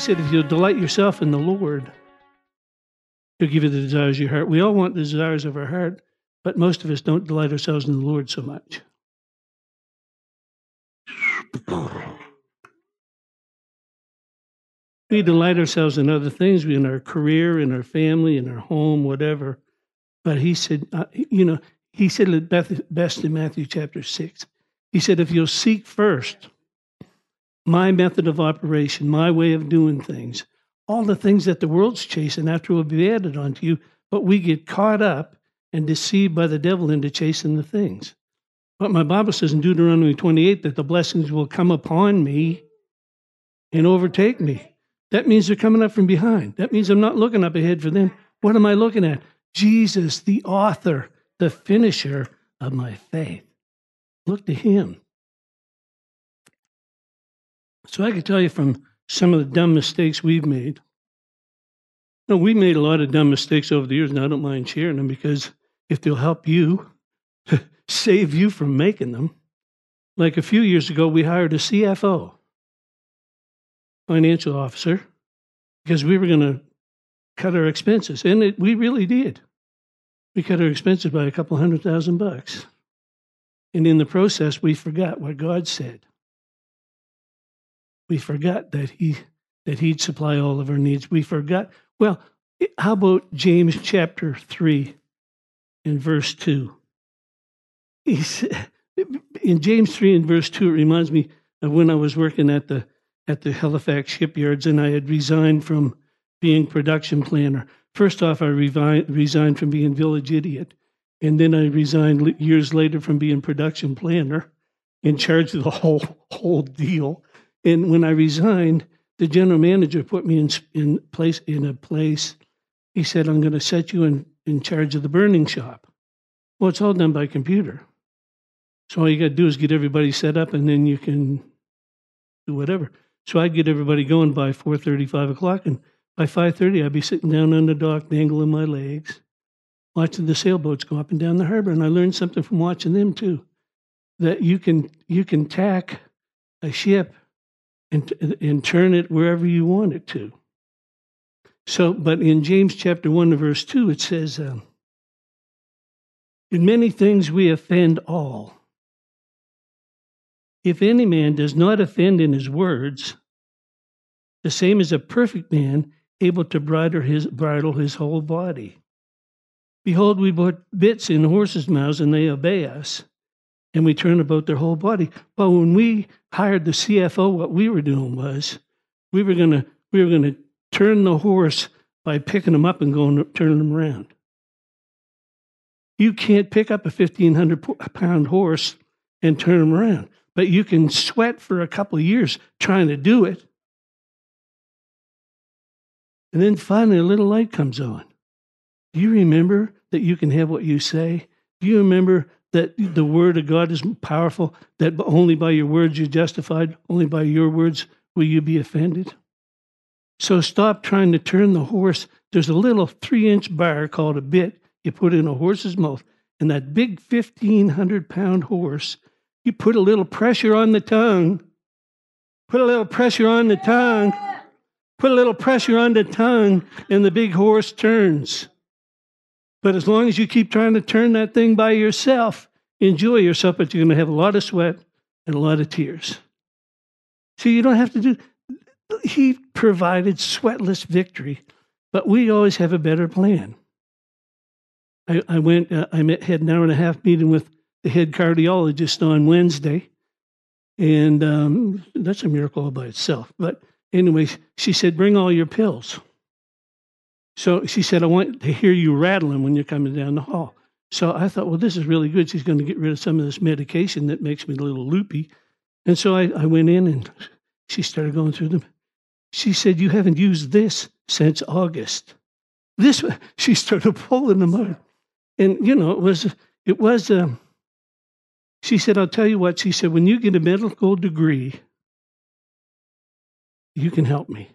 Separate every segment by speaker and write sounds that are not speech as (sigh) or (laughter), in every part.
Speaker 1: said, if you'll delight yourself in the Lord, He'll give you the desires of your heart. We all want the desires of our heart, but most of us don't delight ourselves in the Lord so much. We delight ourselves in other things, in our career, in our family, in our home, whatever. But he said, uh, you know, he said it best in Matthew chapter 6. He said, if you'll seek first my method of operation, my way of doing things, all the things that the world's chasing after will be added onto you, but we get caught up and deceived by the devil into chasing the things. But my Bible says in Deuteronomy 28 that the blessings will come upon me and overtake me. That means they're coming up from behind. That means I'm not looking up ahead for them. What am I looking at? Jesus, the author, the finisher of my faith. Look to him. So I can tell you from some of the dumb mistakes we've made. No, we made a lot of dumb mistakes over the years, and I don't mind sharing them because if they'll help you, (laughs) save you from making them. Like a few years ago, we hired a CFO, financial officer, because we were going to cut our expenses. And it, we really did. We cut our expenses by a couple hundred thousand bucks. And in the process, we forgot what God said. We forgot that He that He'd supply all of our needs. We forgot. Well, how about James chapter three and verse two? He said, in James three and verse two, it reminds me of when I was working at the at the Halifax shipyards and I had resigned from being production planner. First off, I resigned from being village idiot, and then I resigned years later from being production planner, in charge of the whole whole deal. And when I resigned, the general manager put me in, in place in a place. He said, "I'm going to set you in, in charge of the burning shop." Well, it's all done by computer, so all you got to do is get everybody set up, and then you can do whatever. So I'd get everybody going by 4:30, 5 o'clock, and by 5:30 I'd be sitting down on the dock, dangling my legs, watching the sailboats go up and down the harbor. And I learned something from watching them too, that you can you can tack a ship and, and turn it wherever you want it to. So, but in James chapter 1 verse 2, it says, um, In many things we offend all. If any man does not offend in his words, the same as a perfect man able to bridle his, bridle his whole body. Behold, we put bits in horses' mouths and they obey us and we turn about their whole body. But when we hired the CFO, what we were doing was we were gonna we were gonna turn the horse by picking them up and going turning them around. You can't pick up a fifteen hundred pound horse and turn them around, but you can sweat for a couple of years trying to do it. And then finally, a little light comes on. Do you remember that you can have what you say? Do you remember that the word of God is powerful, that only by your words you're justified, only by your words will you be offended. So stop trying to turn the horse. There's a little three inch bar called a bit you put in a horse's mouth, and that big 1,500 pound horse, you put a little pressure on the tongue, put a little pressure on the tongue, put a little pressure on the tongue, and the big horse turns. But as long as you keep trying to turn that thing by yourself, enjoy yourself, but you're going to have a lot of sweat and a lot of tears. See, you don't have to do, he provided sweatless victory, but we always have a better plan. I, I went, uh, I met, had an hour and a half meeting with the head cardiologist on Wednesday, and um, that's a miracle all by itself. But anyway, she said, bring all your pills. So she said, I want to hear you rattling when you're coming down the hall. So I thought, well, this is really good. She's going to get rid of some of this medication that makes me a little loopy. And so I, I went in and she started going through them. She said, You haven't used this since August. This, she started pulling them out. And, you know, it was, it was, um, she said, I'll tell you what, she said, when you get a medical degree, you can help me.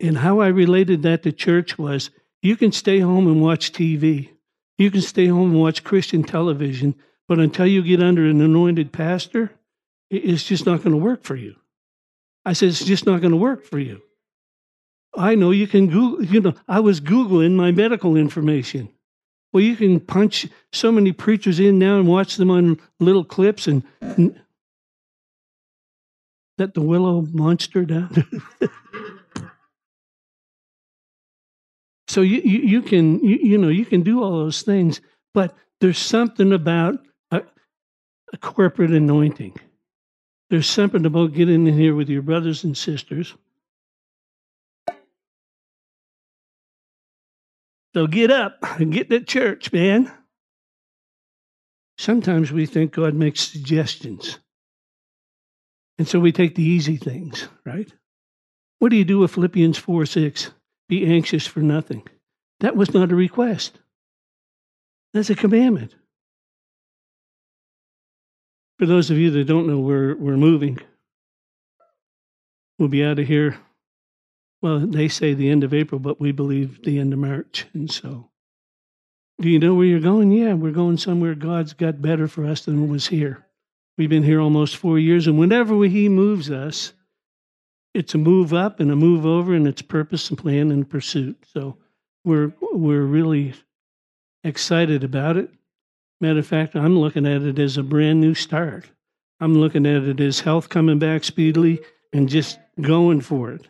Speaker 1: And how I related that to church was you can stay home and watch TV. You can stay home and watch Christian television, but until you get under an anointed pastor, it's just not going to work for you. I said, it's just not going to work for you. I know you can Google, you know, I was Googling my medical information. Well, you can punch so many preachers in now and watch them on little clips and, and that the willow monster down. (laughs) so you, you, you can you, you, know you can do all those things, but there's something about a, a corporate anointing. There's something about getting in here with your brothers and sisters. So get up and get to church, man. Sometimes we think God makes suggestions. And so we take the easy things, right? What do you do with Philippians 4 6? Be anxious for nothing. That was not a request, that's a commandment. For those of you that don't know, we're, we're moving. We'll be out of here. Well, they say the end of April, but we believe the end of March. And so, do you know where you're going? Yeah, we're going somewhere God's got better for us than was here. We've been here almost four years, and whenever He moves us, it's a move up and a move over, and it's purpose and plan and pursuit. So we're we're really excited about it. Matter of fact, I'm looking at it as a brand new start. I'm looking at it as health coming back speedily and just going for it,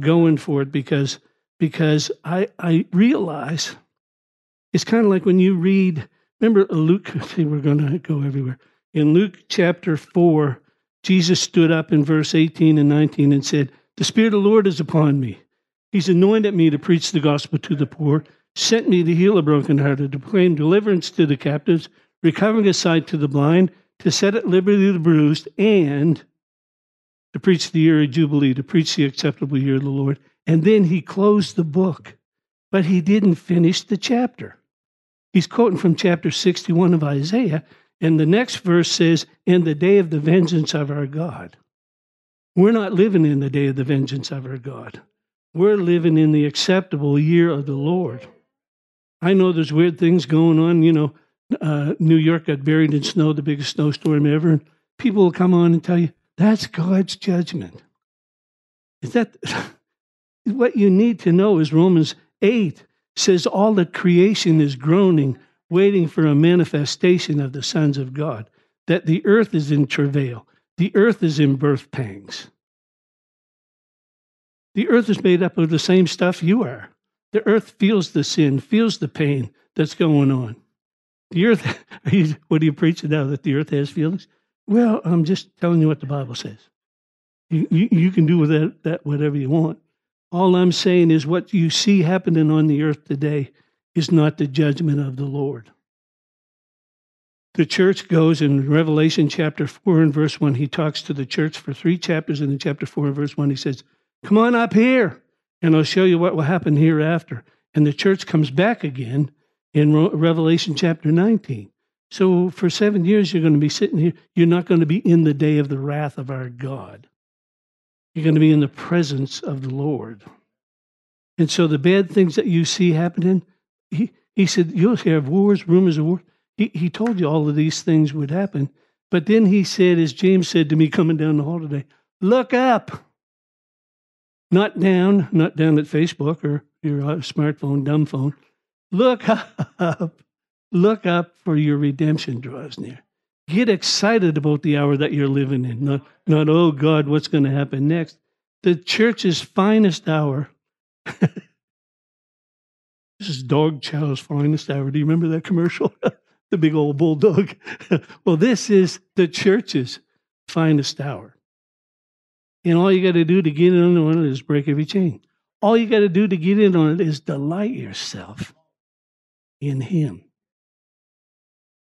Speaker 1: going for it because because I I realize it's kind of like when you read. Remember Luke? (laughs) See, we're going to go everywhere. In Luke chapter 4, Jesus stood up in verse 18 and 19 and said, The Spirit of the Lord is upon me. He's anointed me to preach the gospel to the poor, sent me to heal the brokenhearted, to proclaim deliverance to the captives, recovering a sight to the blind, to set at liberty the bruised, and to preach the year of Jubilee, to preach the acceptable year of the Lord. And then he closed the book, but he didn't finish the chapter. He's quoting from chapter 61 of Isaiah, and the next verse says, In the day of the vengeance of our God. We're not living in the day of the vengeance of our God. We're living in the acceptable year of the Lord. I know there's weird things going on. You know, uh, New York got buried in snow, the biggest snowstorm ever. And people will come on and tell you, that's God's judgment. Is that (laughs) what you need to know is Romans 8 says all that creation is groaning waiting for a manifestation of the sons of God, that the earth is in travail, the earth is in birth pangs. The earth is made up of the same stuff you are. The earth feels the sin, feels the pain that's going on. The earth, (laughs) you, what are you preaching now? That the earth has feelings? Well, I'm just telling you what the Bible says. You, you, you can do with that, that whatever you want. All I'm saying is what you see happening on the earth today is not the judgment of the Lord. The church goes in Revelation chapter 4 and verse 1. He talks to the church for three chapters. And in chapter 4 and verse 1, he says, Come on up here, and I'll show you what will happen hereafter. And the church comes back again in Revelation chapter 19. So for seven years, you're going to be sitting here. You're not going to be in the day of the wrath of our God. You're going to be in the presence of the Lord. And so the bad things that you see happening, he, he said, You'll have wars, rumors of war. He, he told you all of these things would happen. But then he said, as James said to me coming down the hall today, look up. Not down, not down at Facebook or your uh, smartphone, dumb phone. Look (laughs) up. Look up for your redemption draws near. Get excited about the hour that you're living in. Not, not oh God, what's going to happen next? The church's finest hour (laughs) This is Dog Chow's finest hour. Do you remember that commercial? (laughs) the big old bulldog. (laughs) well, this is the church's finest hour. And all you got to do to get in on it is break every chain. All you got to do to get in on it is delight yourself in Him.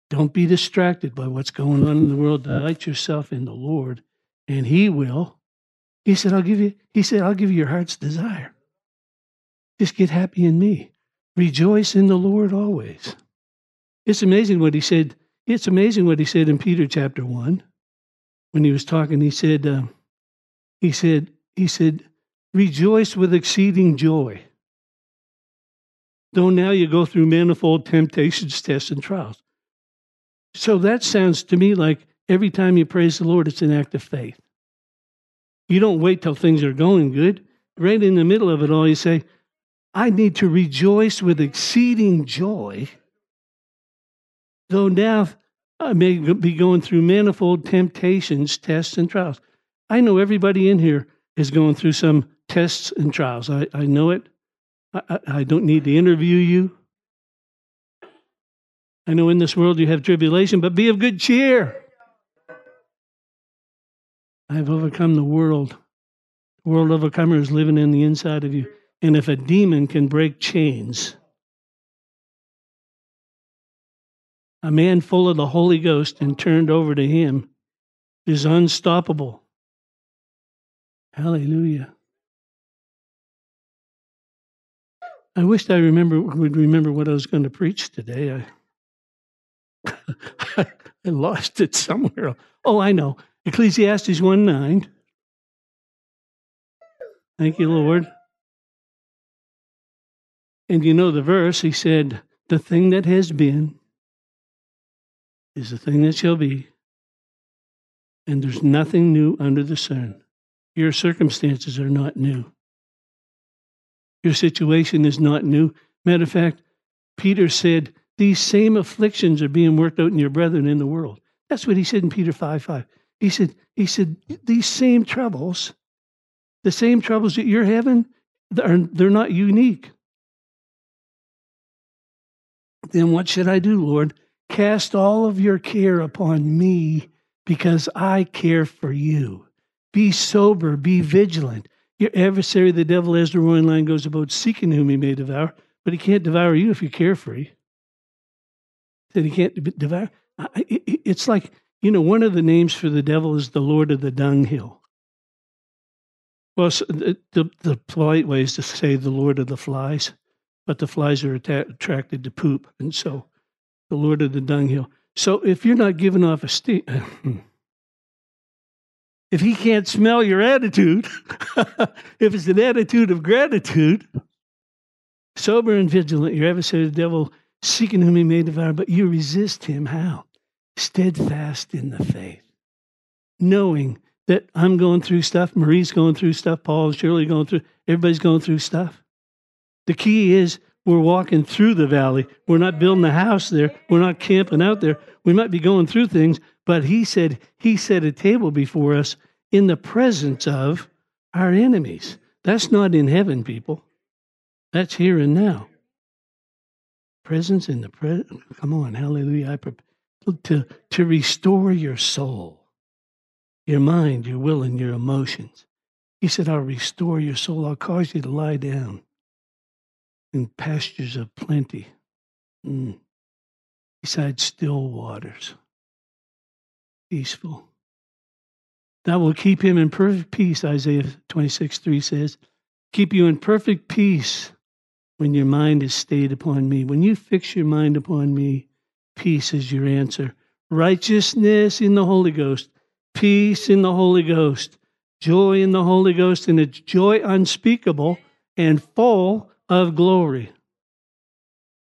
Speaker 1: Don't be distracted by what's going on in the world. Delight yourself in the Lord, and He will. He said, I'll give you, He said, I'll give you your heart's desire. Just get happy in me. Rejoice in the Lord always. It's amazing what he said. It's amazing what he said in Peter chapter 1 when he was talking. He said, uh, he said, he said, rejoice with exceeding joy. Though now you go through manifold temptations, tests, and trials. So that sounds to me like every time you praise the Lord, it's an act of faith. You don't wait till things are going good. Right in the middle of it all, you say, I need to rejoice with exceeding joy, though now I may be going through manifold temptations, tests, and trials. I know everybody in here is going through some tests and trials. I, I know it. I, I don't need to interview you. I know in this world you have tribulation, but be of good cheer. I have overcome the world. The world overcomer is living in the inside of you. And if a demon can break chains, a man full of the Holy Ghost and turned over to Him is unstoppable. Hallelujah. I wished I remember would remember what I was going to preach today. I (laughs) I lost it somewhere. Oh, I know. Ecclesiastes 1 9. Thank you, Lord. And you know the verse, he said, The thing that has been is the thing that shall be, and there's nothing new under the sun. Your circumstances are not new. Your situation is not new. Matter of fact, Peter said, These same afflictions are being worked out in your brethren in the world. That's what he said in Peter 5 5. He said, he said, these same troubles, the same troubles that you're having, they're, they're not unique. Then what should I do, Lord? Cast all of your care upon me because I care for you. Be sober, be vigilant. Your adversary, the devil, as the roaring lion, goes about seeking whom he may devour, but he can't devour you if you're carefree. Then he can't devour. It's like, you know, one of the names for the devil is the Lord of the dunghill. Well, the, the, the polite way is to say the Lord of the flies, but the flies are attracted to poop. And so the Lord of the dunghill. So if you're not giving off a steam, (laughs) if he can't smell your attitude, (laughs) if it's an attitude of gratitude, sober and vigilant, your adversary, the devil, seeking whom he may devour, but you resist him. How? Steadfast in the faith, knowing that I'm going through stuff, Marie's going through stuff, Paul, surely going through, everybody's going through stuff. The key is we're walking through the valley. We're not building a house there. We're not camping out there. We might be going through things, but he said he set a table before us in the presence of our enemies. That's not in heaven, people. That's here and now. Presence in the present. Come on, hallelujah. I pre- to, to restore your soul, your mind, your will, and your emotions. He said, I'll restore your soul. I'll cause you to lie down in pastures of plenty, mm. beside still waters, peaceful. That will keep him in perfect peace, Isaiah 26 3 says. Keep you in perfect peace when your mind is stayed upon me. When you fix your mind upon me, peace is your answer. Righteousness in the Holy Ghost, peace in the Holy Ghost, joy in the Holy Ghost, and it's joy unspeakable and full of glory.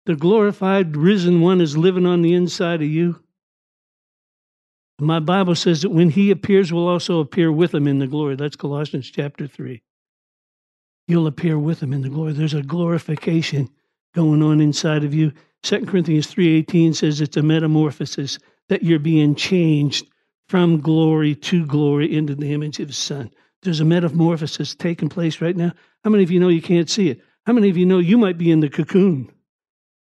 Speaker 1: The glorified, risen one is living on the inside of you. My Bible says that when he appears, we'll also appear with him in the glory. That's Colossians chapter 3. You'll appear with him in the glory. There's a glorification going on inside of you. 2 Corinthians 3:18 says it's a metamorphosis that you're being changed from glory to glory into the image of the Son. There's a metamorphosis taking place right now. How many of you know you can't see it? How many of you know you might be in the cocoon?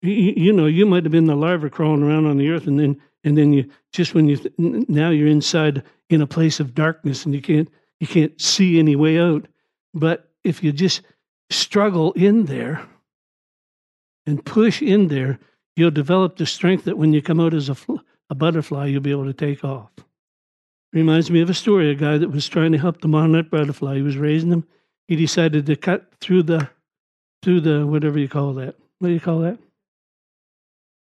Speaker 1: You, you know, you might have been the larva crawling around on the earth, and then and then you just when you now you're inside in a place of darkness, and you can't you can't see any way out. But if you just struggle in there and push in there, you'll develop the strength that when you come out as a, a butterfly, you'll be able to take off. Reminds me of a story a guy that was trying to help the monarch butterfly. He was raising them. He decided to cut through the through the whatever you call that. What do you call that?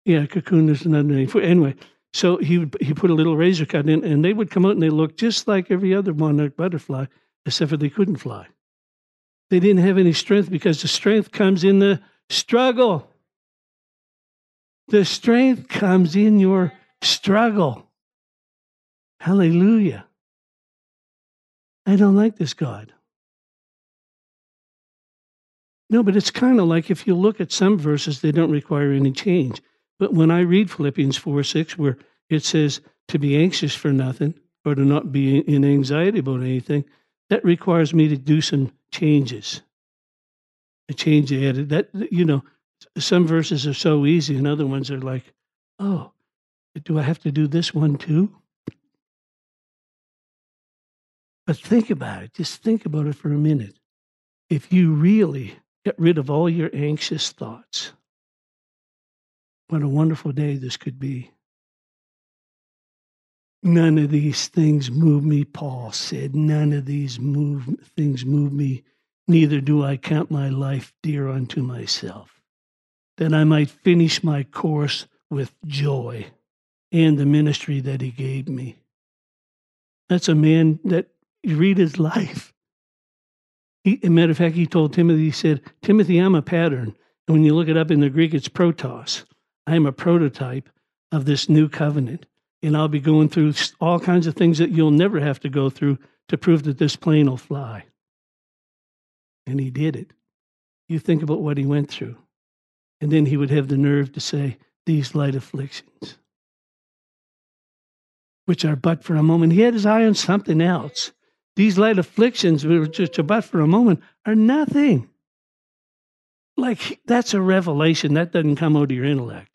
Speaker 1: Yeah, cocoon is another name. For, anyway, so he would, he put a little razor cut in, and they would come out and they looked just like every other monarch butterfly, except for they couldn't fly. They didn't have any strength because the strength comes in the struggle. The strength comes in your struggle. Hallelujah. I don't like this God. No, but it's kind of like if you look at some verses, they don't require any change. But when I read Philippians 4 6, where it says to be anxious for nothing or to not be in anxiety about anything, that requires me to do some changes. A change added. That, you know, some verses are so easy, and other ones are like, oh, do I have to do this one too? But think about it. Just think about it for a minute. If you really Get rid of all your anxious thoughts. What a wonderful day this could be. None of these things move me, Paul said. None of these move, things move me. Neither do I count my life dear unto myself, that I might finish my course with joy and the ministry that he gave me. That's a man that you read his (laughs) life. He, a matter of fact, he told Timothy, he said, Timothy, I'm a pattern. And when you look it up in the Greek, it's protos. I am a prototype of this new covenant. And I'll be going through all kinds of things that you'll never have to go through to prove that this plane will fly. And he did it. You think about what he went through. And then he would have the nerve to say, These light afflictions, which are but for a moment. He had his eye on something else. These light afflictions, we were just about for a moment, are nothing. Like that's a revelation. That doesn't come out of your intellect.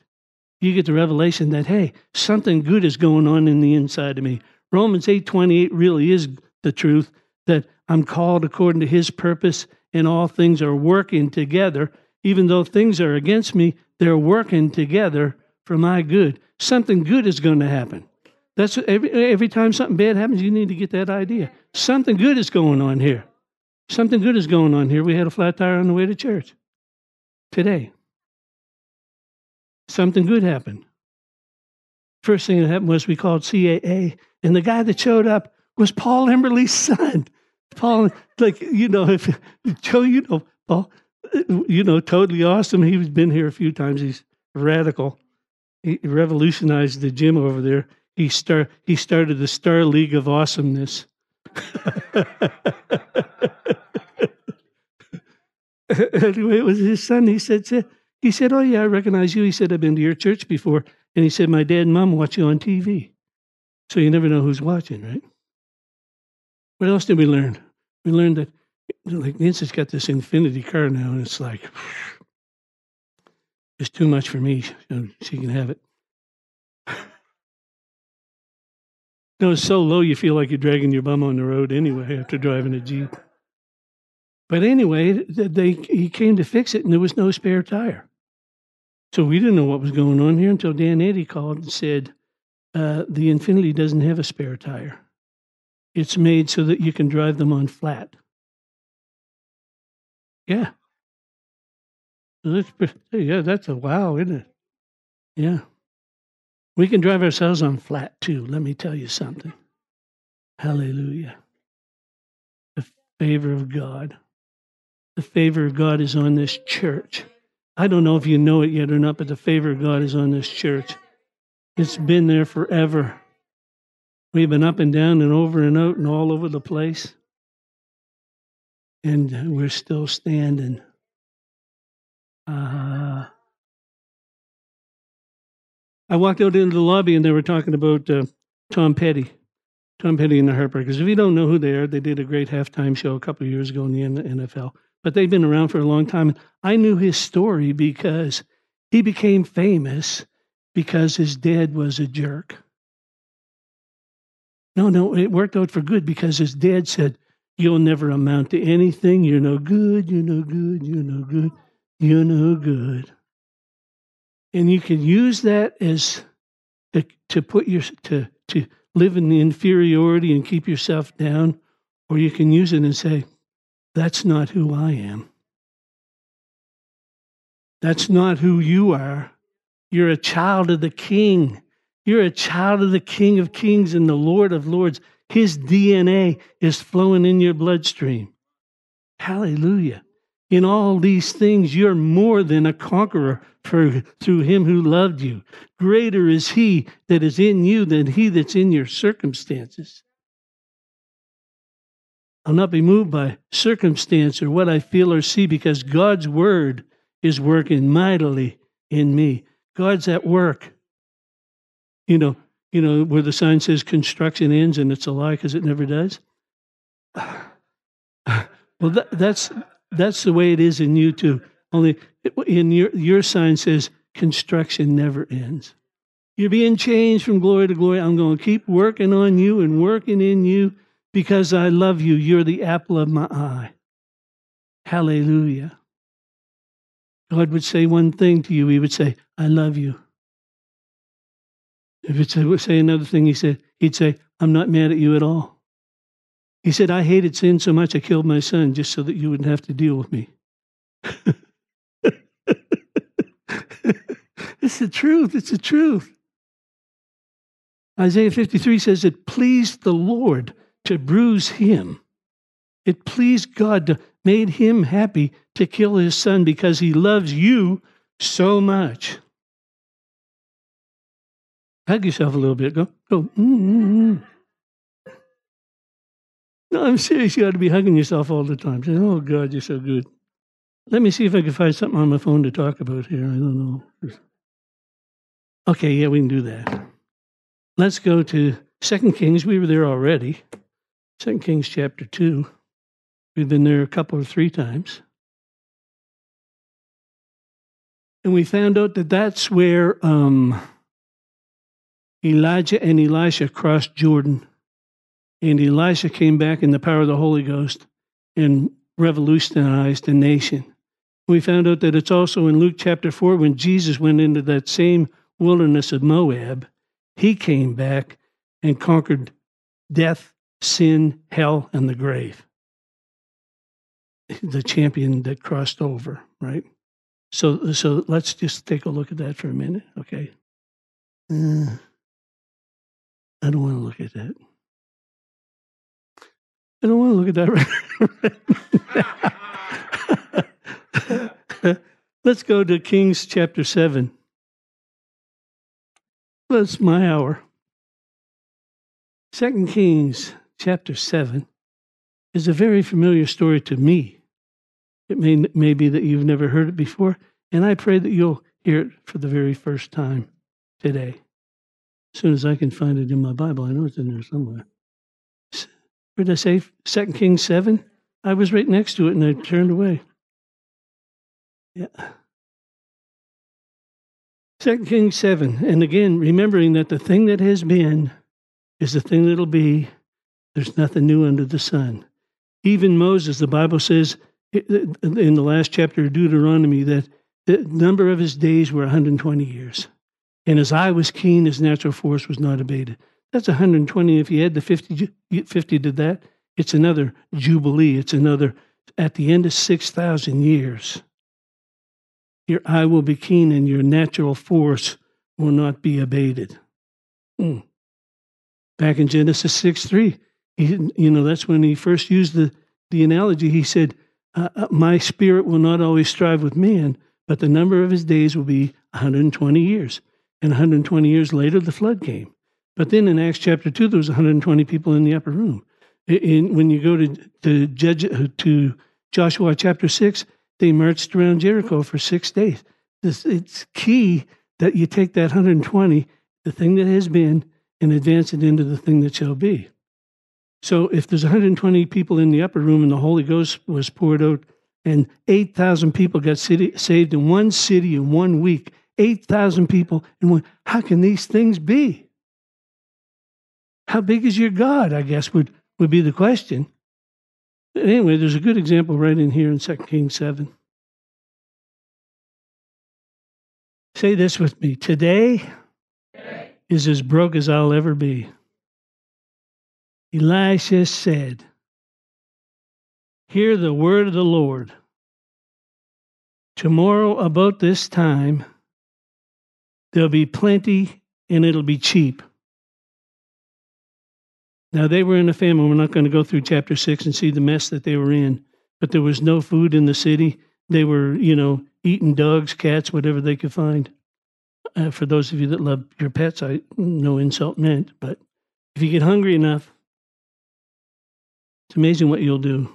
Speaker 1: You get the revelation that, hey, something good is going on in the inside of me. Romans 8 28 really is the truth that I'm called according to his purpose, and all things are working together. Even though things are against me, they're working together for my good. Something good is going to happen. That's every, every time something bad happens, you need to get that idea. Something good is going on here. Something good is going on here. We had a flat tire on the way to church today. Something good happened. First thing that happened was we called CAA, and the guy that showed up was Paul Emberley's son. Paul, like, you know, if Joe, you know, Paul, you know, totally awesome. He's been here a few times. He's radical. He revolutionized the gym over there. He start he started the Star League of Awesomeness. anyway, (laughs) it was his son. He said, he said, "Oh yeah, I recognize you." He said, "I've been to your church before," and he said, "My dad and mom watch you on TV, so you never know who's watching, right?" What else did we learn? We learned that like Nancy's got this Infiniti car now, and it's like (sighs) it's too much for me. She can have it. No, it's so low you feel like you're dragging your bum on the road anyway after driving a Jeep. But anyway, they, he came to fix it and there was no spare tire. So we didn't know what was going on here until Dan Eddy called and said, uh, the Infiniti doesn't have a spare tire. It's made so that you can drive them on flat. Yeah. That's, yeah, that's a wow, isn't it? Yeah. We can drive ourselves on flat too, let me tell you something. Hallelujah. The favor of God. The favor of God is on this church. I don't know if you know it yet or not, but the favor of God is on this church. It's been there forever. We've been up and down and over and out and all over the place. And we're still standing. Uh, I walked out into the lobby and they were talking about uh, Tom Petty, Tom Petty and the Heartbreakers. If you don't know who they are, they did a great halftime show a couple of years ago in the NFL, but they've been around for a long time. I knew his story because he became famous because his dad was a jerk. No, no, it worked out for good because his dad said, You'll never amount to anything. You're no good. You're no good. You're no good. You're no good and you can use that as to, to put your to to live in the inferiority and keep yourself down or you can use it and say that's not who i am. That's not who you are. You're a child of the king. You're a child of the king of kings and the lord of lords. His dna is flowing in your bloodstream. Hallelujah in all these things, you're more than a conqueror for, through him who loved you. Greater is he that is in you than he that's in your circumstances. I'll not be moved by circumstance or what I feel or see because God's word is working mightily in me. God's at work. You know, you know where the sign says construction ends and it's a lie because it never does. (sighs) Well, that, that's that's the way it is in you too. Only in your your sign says construction never ends. You're being changed from glory to glory. I'm going to keep working on you and working in you because I love you. You're the apple of my eye. Hallelujah. God would say one thing to you. He would say, I love you. If it would say another thing, he said, he'd say, I'm not mad at you at all. He said, I hated sin so much I killed my son just so that you wouldn't have to deal with me. (laughs) it's the truth. It's the truth. Isaiah 53 says, It pleased the Lord to bruise him. It pleased God to made him happy to kill his son because he loves you so much. Hug yourself a little bit. Go, go. Mm-hmm. No, I'm serious. You ought to be hugging yourself all the time. Saying, oh, God, you're so good. Let me see if I can find something on my phone to talk about here. I don't know. Okay, yeah, we can do that. Let's go to Second Kings. We were there already. Second Kings chapter 2. We've been there a couple or three times. And we found out that that's where um, Elijah and Elisha crossed Jordan. And Elisha came back in the power of the Holy Ghost and revolutionized the nation. We found out that it's also in Luke chapter 4 when Jesus went into that same wilderness of Moab, he came back and conquered death, sin, hell, and the grave. The champion that crossed over, right? So, so let's just take a look at that for a minute, okay? Uh, I don't want to look at that. I don't want to look at that (laughs) right (laughs) Let's go to Kings chapter 7. That's my hour. Second Kings chapter 7 is a very familiar story to me. It may, may be that you've never heard it before, and I pray that you'll hear it for the very first time today. As soon as I can find it in my Bible, I know it's in there somewhere. Where did I say? Second Kings 7? I was right next to it and I turned away. Yeah. Second Kings 7. And again, remembering that the thing that has been is the thing that'll be. There's nothing new under the sun. Even Moses, the Bible says in the last chapter of Deuteronomy that the number of his days were 120 years. And his eye was keen, his natural force was not abated. That's 120. If you add the 50, 50 to that, it's another jubilee. It's another, at the end of 6,000 years, your eye will be keen and your natural force will not be abated. Mm. Back in Genesis 6 3, he, you know, that's when he first used the, the analogy. He said, uh, uh My spirit will not always strive with man, but the number of his days will be 120 years. And 120 years later, the flood came. But then in Acts chapter 2, there was 120 people in the upper room. In, when you go to, to, Judge, uh, to Joshua chapter 6, they marched around Jericho for six days. This, it's key that you take that 120, the thing that has been, and advance it into the thing that shall be. So if there's 120 people in the upper room and the Holy Ghost was poured out, and 8,000 people got city, saved in one city in one week, 8,000 people in one, how can these things be? How big is your God? I guess would, would be the question. Anyway, there's a good example right in here in 2 Kings 7. Say this with me. Today is as broke as I'll ever be. Elisha said, Hear the word of the Lord. Tomorrow, about this time, there'll be plenty and it'll be cheap. Now, they were in a famine. We're not going to go through chapter six and see the mess that they were in, but there was no food in the city. They were, you know, eating dogs, cats, whatever they could find. Uh, for those of you that love your pets, I no insult meant, but if you get hungry enough, It's amazing what you'll do.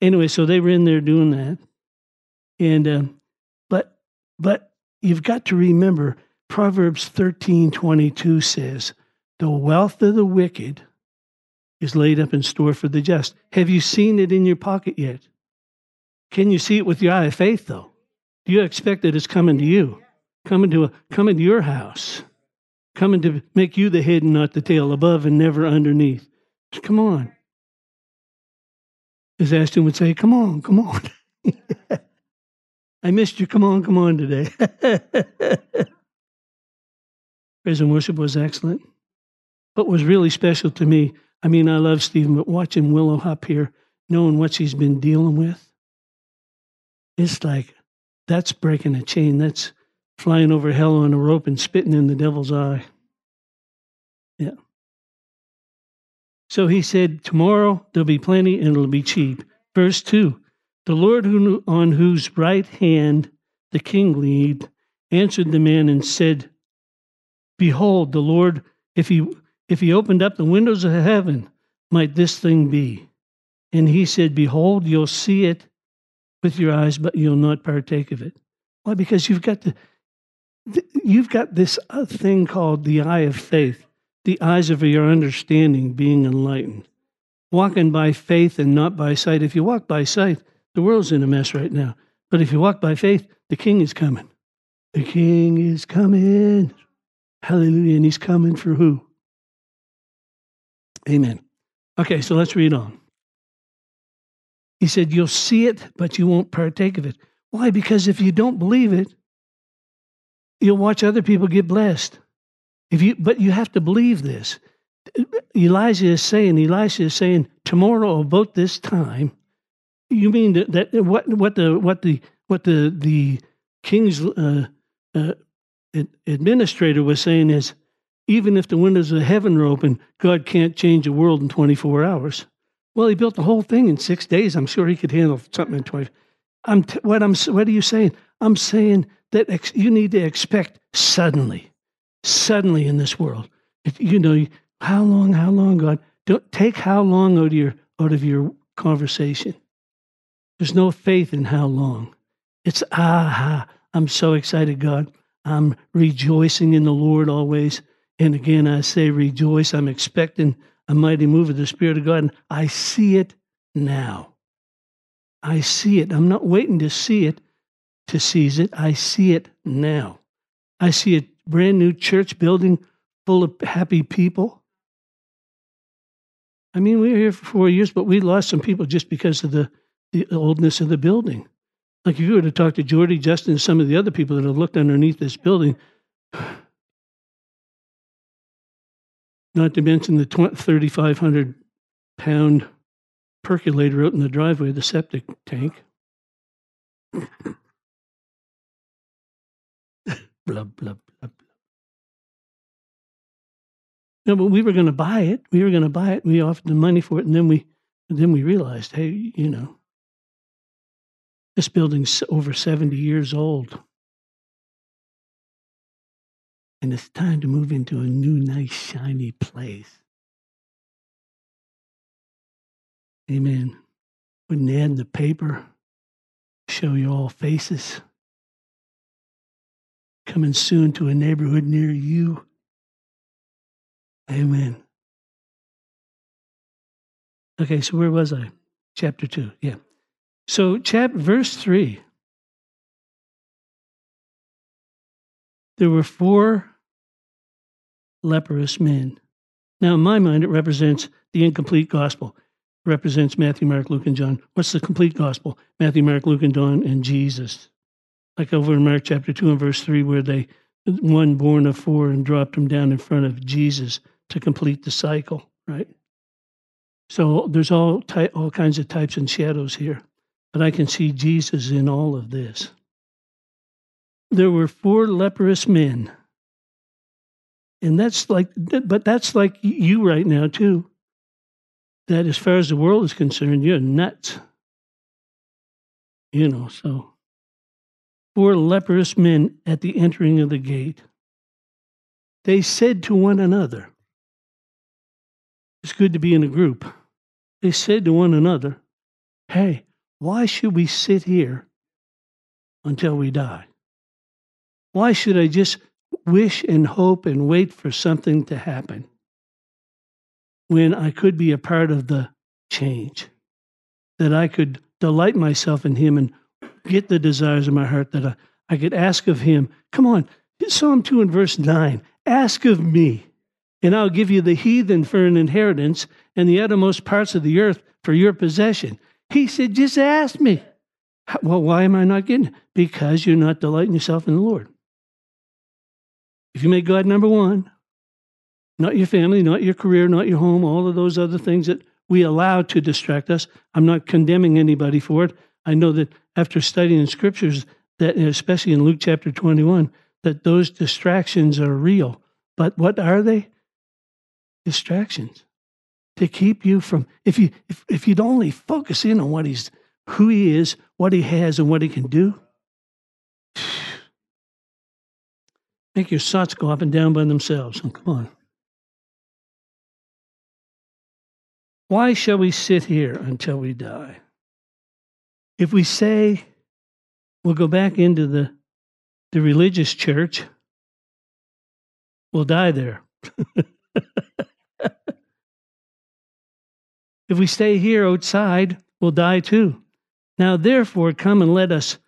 Speaker 1: Anyway, so they were in there doing that, and uh, but but you've got to remember Proverbs thirteen twenty two says, "The wealth of the wicked is laid up in store for the just." Have you seen it in your pocket yet? Can you see it with your eye of faith, though? Do you expect that it's coming to you, coming to a, coming to your house, coming to make you the head and not the tail, above and never underneath? Come on. As Ashton would say, "Come on, come on." (laughs) I missed you. Come on, come on today. (laughs) Praise and worship was excellent. What was really special to me, I mean, I love Stephen, but watching Willow up here, knowing what she's been dealing with, it's like that's breaking a chain. That's flying over hell on a rope and spitting in the devil's eye. Yeah. So he said, Tomorrow there'll be plenty and it'll be cheap. Verse 2 The Lord who, on whose right hand the king leaned answered the man and said, Behold, the Lord, if he, if he opened up the windows of heaven, might this thing be? And he said, Behold, you'll see it with your eyes, but you'll not partake of it. Why? Because you've got the, you've got this uh, thing called the eye of faith, the eyes of your understanding being enlightened. Walking by faith and not by sight. If you walk by sight, the world's in a mess right now. But if you walk by faith, the king is coming. The king is coming. Hallelujah. And he's coming for who? Amen. Okay, so let's read on. He said, You'll see it, but you won't partake of it. Why? Because if you don't believe it, you'll watch other people get blessed. If you, but you have to believe this. Elijah is saying, Elisha is saying, tomorrow about this time. You mean that, that what what the what the what the the king's uh, uh, administrator was saying is, even if the windows of heaven are open, God can't change the world in 24 hours. Well, he built the whole thing in six days. I'm sure he could handle something in 20. I'm t- what I'm what are you saying? I'm saying that ex- you need to expect suddenly, suddenly in this world. If, you know, how long? How long, God? Don't take how long out of your out of your conversation. There's no faith in how long. It's ah, I'm so excited, God. I'm rejoicing in the Lord always. And again, I say rejoice. I'm expecting a mighty move of the Spirit of God. And I see it now. I see it. I'm not waiting to see it to seize it. I see it now. I see a brand new church building full of happy people. I mean, we were here for four years, but we lost some people just because of the, the oldness of the building. Like if you were to talk to Jordy, Justin, and some of the other people that have looked underneath this building, not to mention the 3,500 pound percolator out in the driveway, the septic tank. blah, blah, blah, blah. No, but we were going to buy it. We were going to buy it. We offered the money for it, and then we, and then we realized, hey, you know, this building's over seventy years old, and it's time to move into a new, nice, shiny place. Amen. Wouldn't add in the paper, show you all faces. Coming soon to a neighborhood near you. Amen. Okay, so where was I? Chapter 2. Yeah. So, chap, verse 3. There were four leprous men. Now, in my mind, it represents the incomplete gospel. It represents Matthew, Mark, Luke, and John. What's the complete gospel? Matthew, Mark, Luke, and John, and Jesus. Like over in Mark chapter 2 and verse 3, where they, one born of four and dropped him down in front of Jesus to complete the cycle, right? So there's all, ty- all kinds of types and shadows here, but I can see Jesus in all of this. There were four leprous men and that's like, but that's like you right now, too. That as far as the world is concerned, you're nuts. You know, so. Four leprous men at the entering of the gate. They said to one another, It's good to be in a group. they said to one another, Hey, why should we sit here until we die? Why should I just wish and hope and wait for something to happen when I could be a part of the change? That I could delight myself in Him and get the desires of my heart, that I, I could ask of Him. Come on, Psalm 2 and verse 9 ask of me, and I'll give you the heathen for an inheritance and the uttermost parts of the earth for your possession. He said, just ask me. Well, why am I not getting it? Because you're not delighting yourself in the Lord. If you make God number one, not your family, not your career, not your home, all of those other things that we allow to distract us, I'm not condemning anybody for it. I know that after studying the scriptures, that especially in Luke chapter 21, that those distractions are real. But what are they? Distractions to keep you from if you if, if you'd only focus in on what he's who he is, what he has, and what he can do. Make your thoughts go up and down by themselves. Oh, come on. Why shall we sit here until we die? If we say we'll go back into the, the religious church, we'll die there. (laughs) if we stay here outside, we'll die too. Now, therefore, come and let us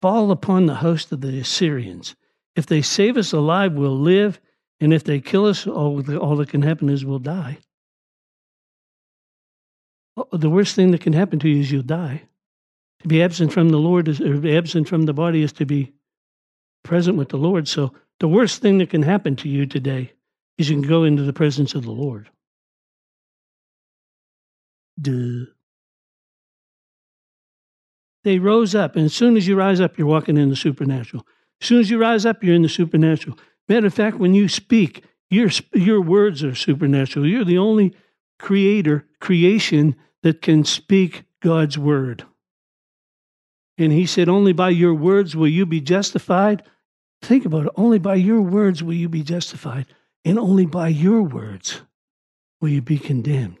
Speaker 1: fall upon the host of the Assyrians. If they save us alive, we'll live. And if they kill us, all, all that can happen is we'll die. Uh, the worst thing that can happen to you is you'll die. To be absent from the Lord is, or absent from the body is to be present with the Lord. So the worst thing that can happen to you today is you can go into the presence of the Lord. Duh. They rose up, and as soon as you rise up, you're walking in the supernatural. As soon as you rise up, you're in the supernatural. Matter of fact, when you speak, your, your words are supernatural. You're the only creator, creation that can speak God's word. And he said, Only by your words will you be justified. Think about it. Only by your words will you be justified. And only by your words will you be condemned.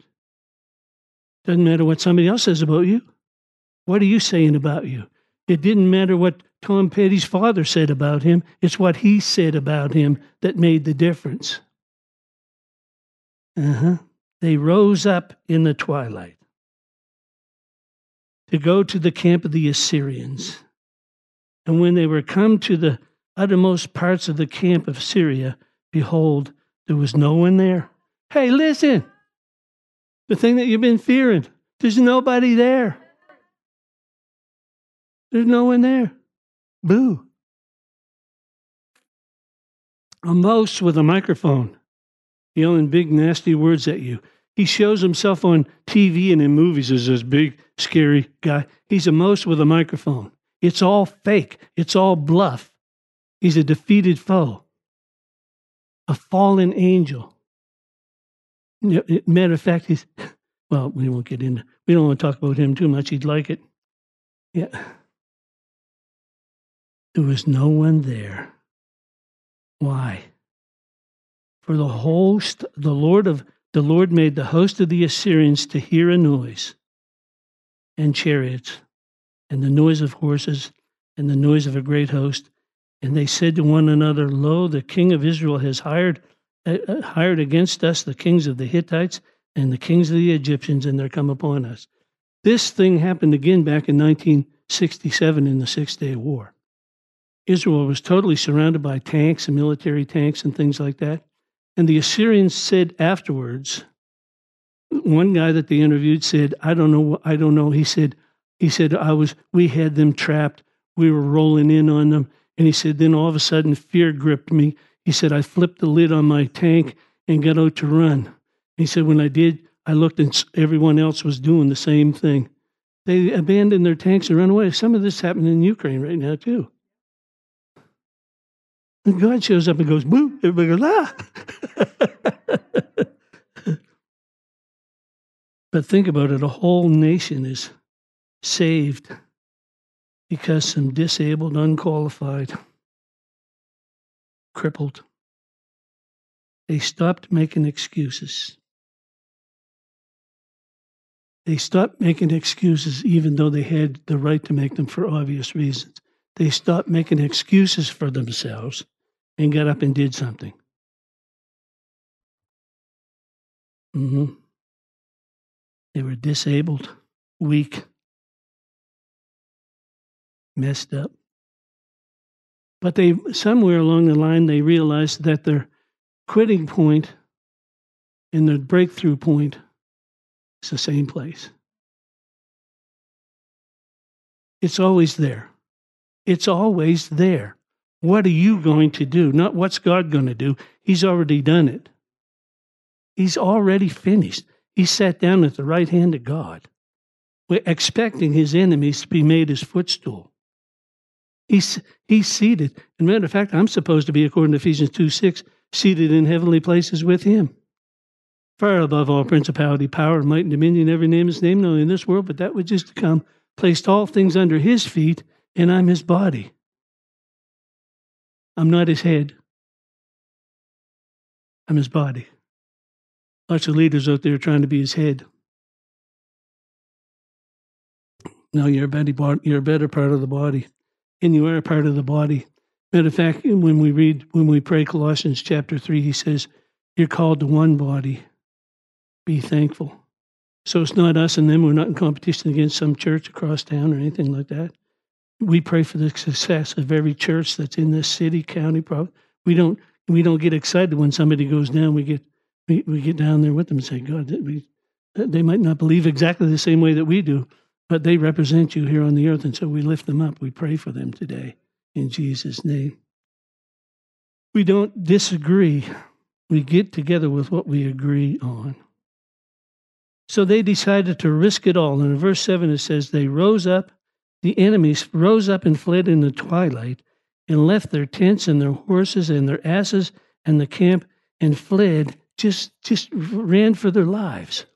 Speaker 1: Doesn't matter what somebody else says about you. What are you saying about you? It didn't matter what Tom Petty's father said about him, it's what he said about him that made the difference. Uh huh. They rose up in the twilight to go to the camp of the Assyrians. And when they were come to the uttermost parts of the camp of Syria, behold, there was no one there. Hey, listen, the thing that you've been fearing, there's nobody there. There's no one there. Boo. A mouse with a microphone yelling big, nasty words at you. He shows himself on TV and in movies as this big, scary guy. He's a mouse with a microphone. It's all fake, it's all bluff. He's a defeated foe, a fallen angel. Matter of fact, he's, well, we won't get into, we don't want to talk about him too much. He'd like it. Yeah. There was no one there. Why? For the host, the Lord of the Lord made the host of the Assyrians to hear a noise, and chariots, and the noise of horses, and the noise of a great host. And they said to one another, Lo, the king of Israel has hired uh, uh hired against us the kings of the Hittites and the kings of the Egyptians, and they're come upon us. This thing happened again back in 1967 in the Six Day War. Israel was totally surrounded by tanks and military tanks and things like that. And the Assyrians said afterwards, one guy that they interviewed said, I don't know, I don't know. He said, he said, I was, we had them trapped. We were rolling in on them. And he said, then all of a sudden fear gripped me. He said, I flipped the lid on my tank and got out to run. He said, when I did, I looked and everyone else was doing the same thing. They abandoned their tanks and ran away. Some of this happened in Ukraine right now, too. And God shows up and goes, boo. Everybody goes, ah. (laughs) but think about it a whole nation is saved because some disabled, unqualified, crippled, they stopped making excuses. They stopped making excuses, even though they had the right to make them for obvious reasons. They stopped making excuses for themselves and got up and did something. Mm-hmm. They were disabled, weak, messed up. But they somewhere along the line they realized that their quitting point and their breakthrough point is the same place. It's always there. It's always there. What are you going to do? Not what's God going to do. He's already done it. He's already finished. He sat down at the right hand of God, We're expecting his enemies to be made his footstool. He's, he's seated. And matter of fact, I'm supposed to be, according to Ephesians 2 6, seated in heavenly places with him. Far above all principality, power, might, and dominion, every name is named, not only in this world, but that which is to come, placed all things under his feet, and I'm his body. I'm not his head. I'm his body. Lots of leaders out there trying to be his head. No, you're a better, you're a better part of the body, and you are a part of the body. Matter of fact, when we read, when we pray Colossians chapter three, he says, "You're called to one body. Be thankful." So it's not us and them. We're not in competition against some church across town or anything like that. We pray for the success of every church that's in this city, county. We don't we don't get excited when somebody goes down. We get we, we get down there with them and say, God, we, they might not believe exactly the same way that we do, but they represent you here on the earth. And so we lift them up. We pray for them today in Jesus' name. We don't disagree. We get together with what we agree on. So they decided to risk it all. And in verse 7, it says, They rose up, the enemies rose up and fled in the twilight, and left their tents and their horses and their asses and the camp and fled just just ran for their lives.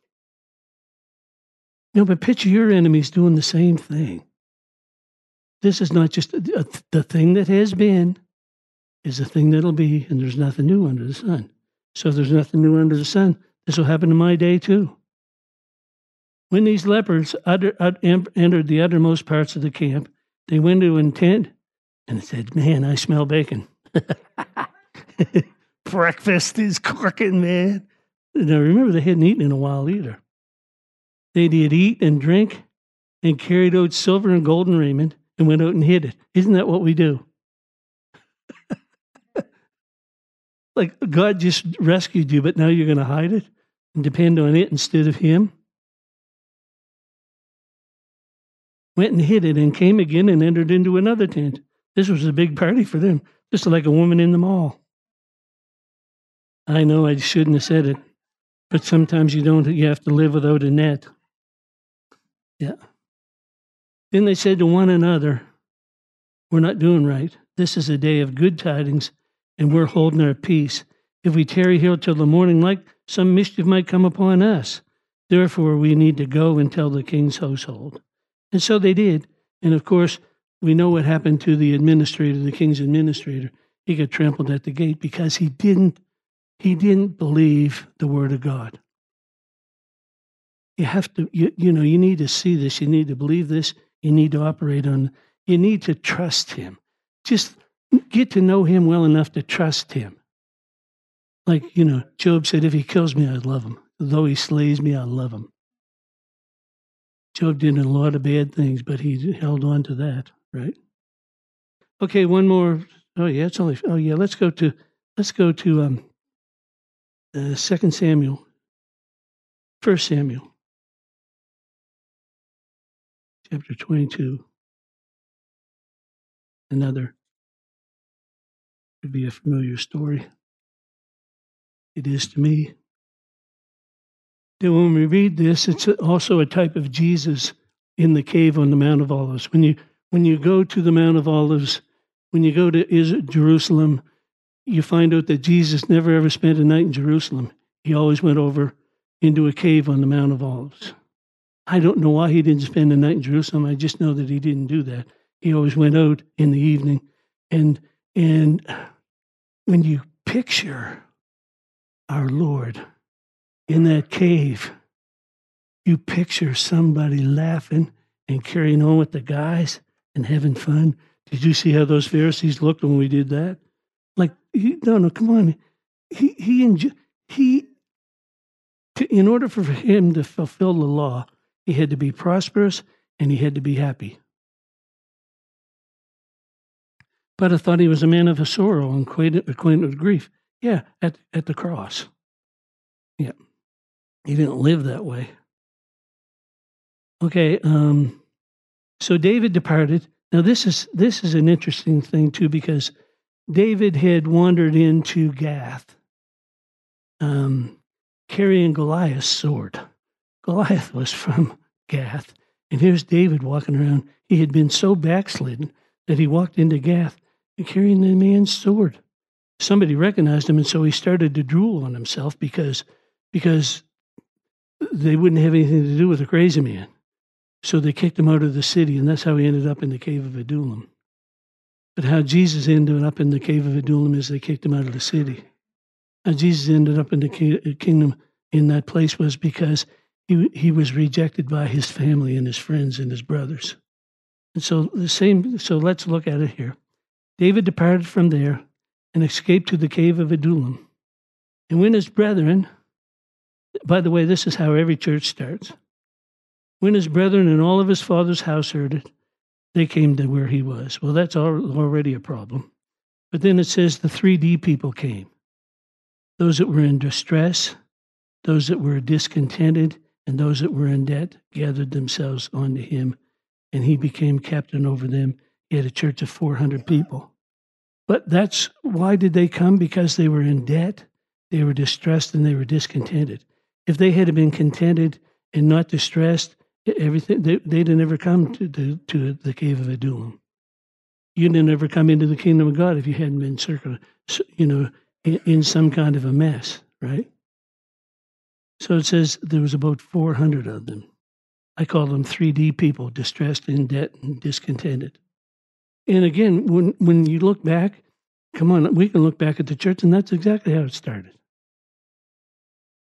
Speaker 1: No, but picture your enemies doing the same thing. This is not just a, a, the thing that has been, is the thing that'll be, and there's nothing new under the sun. So there's nothing new under the sun, this will happen in my day too. When these lepers utter, entered the uttermost parts of the camp, they went to a tent and said, Man, I smell bacon. (laughs) breakfast is cooking, man. Now remember, they hadn't eaten in a while either. They did eat and drink and carried out silver and golden raiment and went out and hid it. Isn't that what we do? (laughs) like God just rescued you, but now you're going to hide it and depend on it instead of Him? Went and hid it and came again and entered into another tent. This was a big party for them, just like a woman in the mall. I know I shouldn't have said it, but sometimes you don't, you have to live without a net. Yeah. Then they said to one another, We're not doing right. This is a day of good tidings, and we're holding our peace. If we tarry here till the morning light, some mischief might come upon us. Therefore, we need to go and tell the king's household. And so they did. And of course, we know what happened to the administrator, the king's administrator. He got trampled at the gate because he didn't he didn't believe the word of God. You have to, you, you know, you need to see this. You need to believe this. You need to operate on, you need to trust him. Just get to know him well enough to trust him. Like, you know, Job said, if he kills me, I love him. Though he slays me, I love him. Job did a lot of bad things, but he held on to that, right? Okay, one more. Oh yeah, it's only. Oh yeah, let's go to let's go to um, uh, Second Samuel, First Samuel, chapter twenty-two. Another could be a familiar story. It is to me. That when we read this, it's also a type of Jesus in the cave on the Mount of Olives. When you when you go to the Mount of Olives, when you go to Jerusalem, you find out that Jesus never ever spent a night in Jerusalem. He always went over into a cave on the Mount of Olives. I don't know why he didn't spend a night in Jerusalem. I just know that he didn't do that. He always went out in the evening. And and when you picture our Lord in that cave, you picture somebody laughing and carrying on with the guys and having fun. Did you see how those Pharisees looked when we did that? Like, he, no, no, come on. He, he, enjo- he, to, in order for him to fulfill the law, he had to be prosperous and he had to be happy. But I thought he was a man of sorrow and acquainted, acquainted with grief. Yeah, at, at the cross. Yeah. He didn't live that way. Okay, um, so David departed. Now this is this is an interesting thing too because David had wandered into Gath, um, carrying Goliath's sword. Goliath was from Gath, and here's David walking around. He had been so backslidden that he walked into Gath carrying the man's sword. Somebody recognized him, and so he started to drool on himself because because they wouldn't have anything to do with a crazy man. So they kicked him out of the city, and that's how he ended up in the cave of Adullam. But how Jesus ended up in the cave of Adullam is they kicked him out of the city. How Jesus ended up in the uh, kingdom in that place was because he, he was rejected by his family and his friends and his brothers. And so the same, so let's look at it here. David departed from there and escaped to the cave of Adullam. And when his brethren, by the way, this is how every church starts. When his brethren and all of his father's house heard it, they came to where he was. Well, that's already a problem. But then it says the 3D people came those that were in distress, those that were discontented, and those that were in debt gathered themselves unto him, and he became captain over them. He had a church of 400 people. But that's why did they come? Because they were in debt, they were distressed, and they were discontented. If they had been contented and not distressed, everything they, they'd never come to the to the cave of Adullam. You'd have never come into the kingdom of God if you hadn't been circulated, you know, in, in some kind of a mess, right? So it says there was about 400 of them. I call them 3D people, distressed, in debt, and discontented. And again, when when you look back, come on, we can look back at the church, and that's exactly how it started.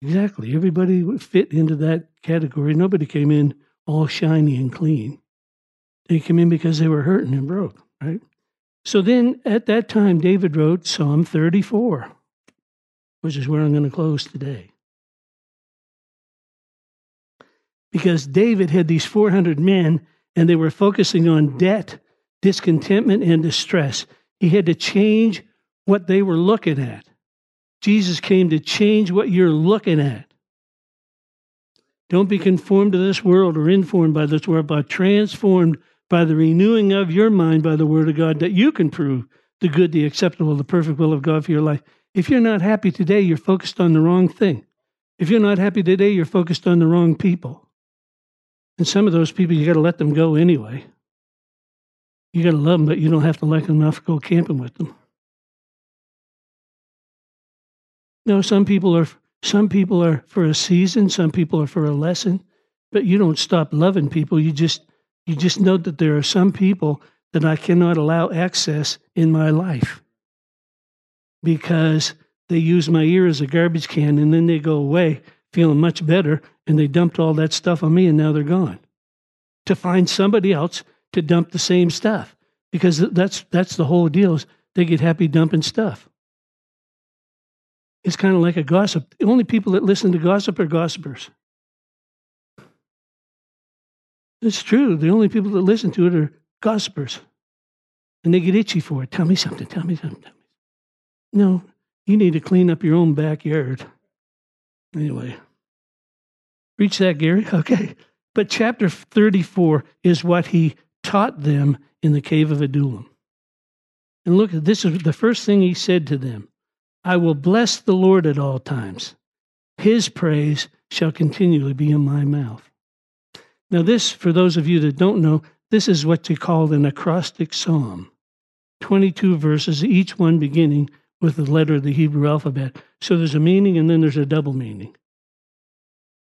Speaker 1: Exactly. Everybody would fit into that category. Nobody came in all shiny and clean. They came in because they were hurting and broke, right? So then at that time, David wrote Psalm 34, which is where I'm going to close today. Because David had these 400 men and they were focusing on debt, discontentment, and distress. He had to change what they were looking at. Jesus came to change what you're looking at. Don't be conformed to this world or informed by this world, but transformed by the renewing of your mind by the word of God, that you can prove the good, the acceptable, the perfect will of God for your life. If you're not happy today, you're focused on the wrong thing. If you're not happy today, you're focused on the wrong people. And some of those people, you got to let them go anyway. You got to love them, but you don't have to like them enough to go camping with them. No, some people are some people are for a season, some people are for a lesson, but you don't stop loving people. You just you just know that there are some people that I cannot allow access in my life because they use my ear as a garbage can and then they go away feeling much better and they dumped all that stuff on me and now they're gone. To find somebody else to dump the same stuff because that's that's the whole deal is they get happy dumping stuff. It's kind of like a gossip. The only people that listen to gossip are gossipers. It's true. The only people that listen to it are gossipers. And they get itchy for it. Tell me something. Tell me something. No, you need to clean up your own backyard. Anyway, reach that, Gary? (laughs) Okay. But chapter 34 is what he taught them in the cave of Adullam. And look, this is the first thing he said to them I will bless the Lord at all times. His praise shall continually be in my mouth. Now, this, for those of you that don't know, this is what you call an acrostic psalm 22 verses, each one beginning with the letter of the Hebrew alphabet. So there's a meaning and then there's a double meaning.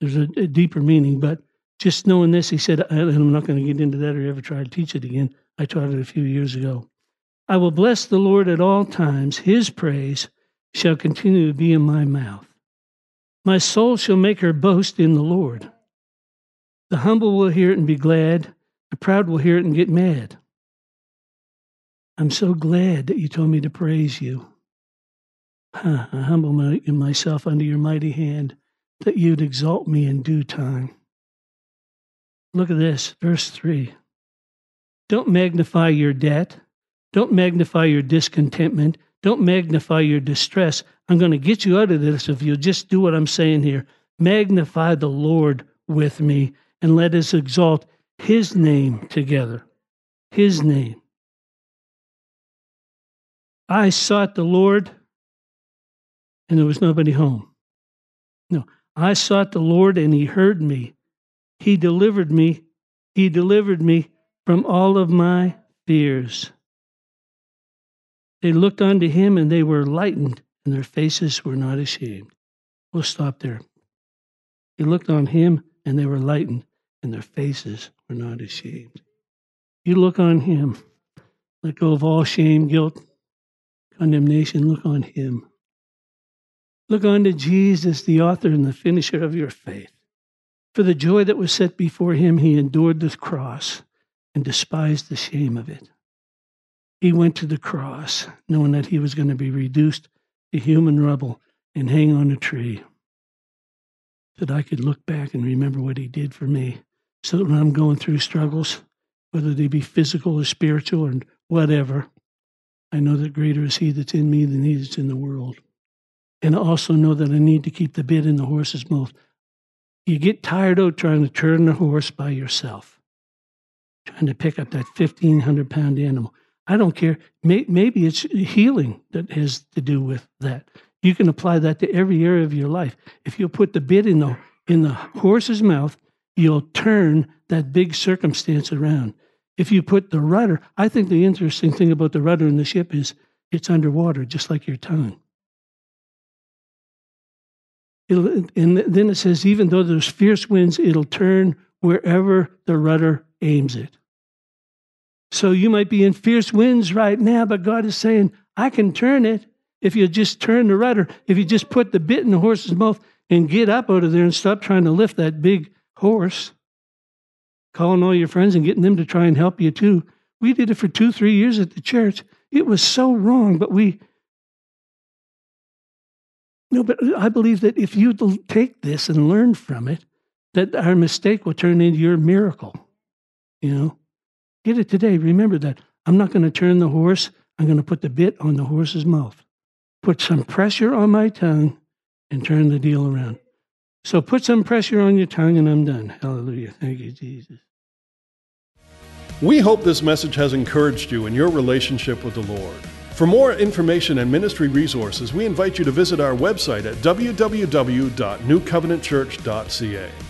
Speaker 1: There's a, a deeper meaning, but just knowing this, he said, and I'm not going to get into that or ever try to teach it again. I taught it a few years ago. I will bless the Lord at all times. His praise shall continue to be in my mouth. My soul shall make her boast in the Lord. The humble will hear it and be glad. The proud will hear it and get mad. I'm so glad that you told me to praise you. Huh, I humble my, myself under your mighty hand that you'd exalt me in due time. Look at this, verse 3. Don't magnify your debt. Don't magnify your discontentment. Don't magnify your distress. I'm going to get you out of this if you'll just do what I'm saying here. Magnify the Lord with me and let us exalt his name together. His name. I sought the Lord and there was nobody home. No, I sought the Lord and he heard me. He delivered me. He delivered me from all of my fears. They looked unto him and they were lightened, and their faces were not ashamed. We'll stop there. They looked on him and they were lightened, and their faces were not ashamed. You look on him. Let go of all shame, guilt, condemnation. Look on him. Look unto Jesus, the author and the finisher of your faith. For the joy that was set before him, he endured the cross and despised the shame of it. He went to the cross, knowing that he was going to be reduced to human rubble and hang on a tree. That I could look back and remember what he did for me. So that when I'm going through struggles, whether they be physical or spiritual or whatever, I know that greater is he that's in me than he that's in the world. And I also know that I need to keep the bit in the horse's mouth. You get tired out trying to turn the horse by yourself, trying to pick up that 1,500 pound animal. I don't care. Maybe it's healing that has to do with that. You can apply that to every area of your life. If you put the bit in the in the horse's mouth, you'll turn that big circumstance around. If you put the rudder, I think the interesting thing about the rudder in the ship is it's underwater, just like your tongue. It'll, and then it says, even though there's fierce winds, it'll turn wherever the rudder aims it. So you might be in fierce winds right now, but God is saying, I can turn it if you just turn the rudder, if you just put the bit in the horse's mouth and get up out of there and stop trying to lift that big horse, calling all your friends and getting them to try and help you too. We did it for two, three years at the church. It was so wrong, but we no, but I believe that if you take this and learn from it, that our mistake will turn into your miracle. You know, get it today. Remember that. I'm not going to turn the horse. I'm going to put the bit on the horse's mouth, put some pressure on my tongue, and turn the deal around. So put some pressure on your tongue, and I'm done. Hallelujah. Thank you, Jesus.
Speaker 2: We hope this message has encouraged you in your relationship with the Lord. For more information and ministry resources, we invite you to visit our website at www.newcovenantchurch.ca.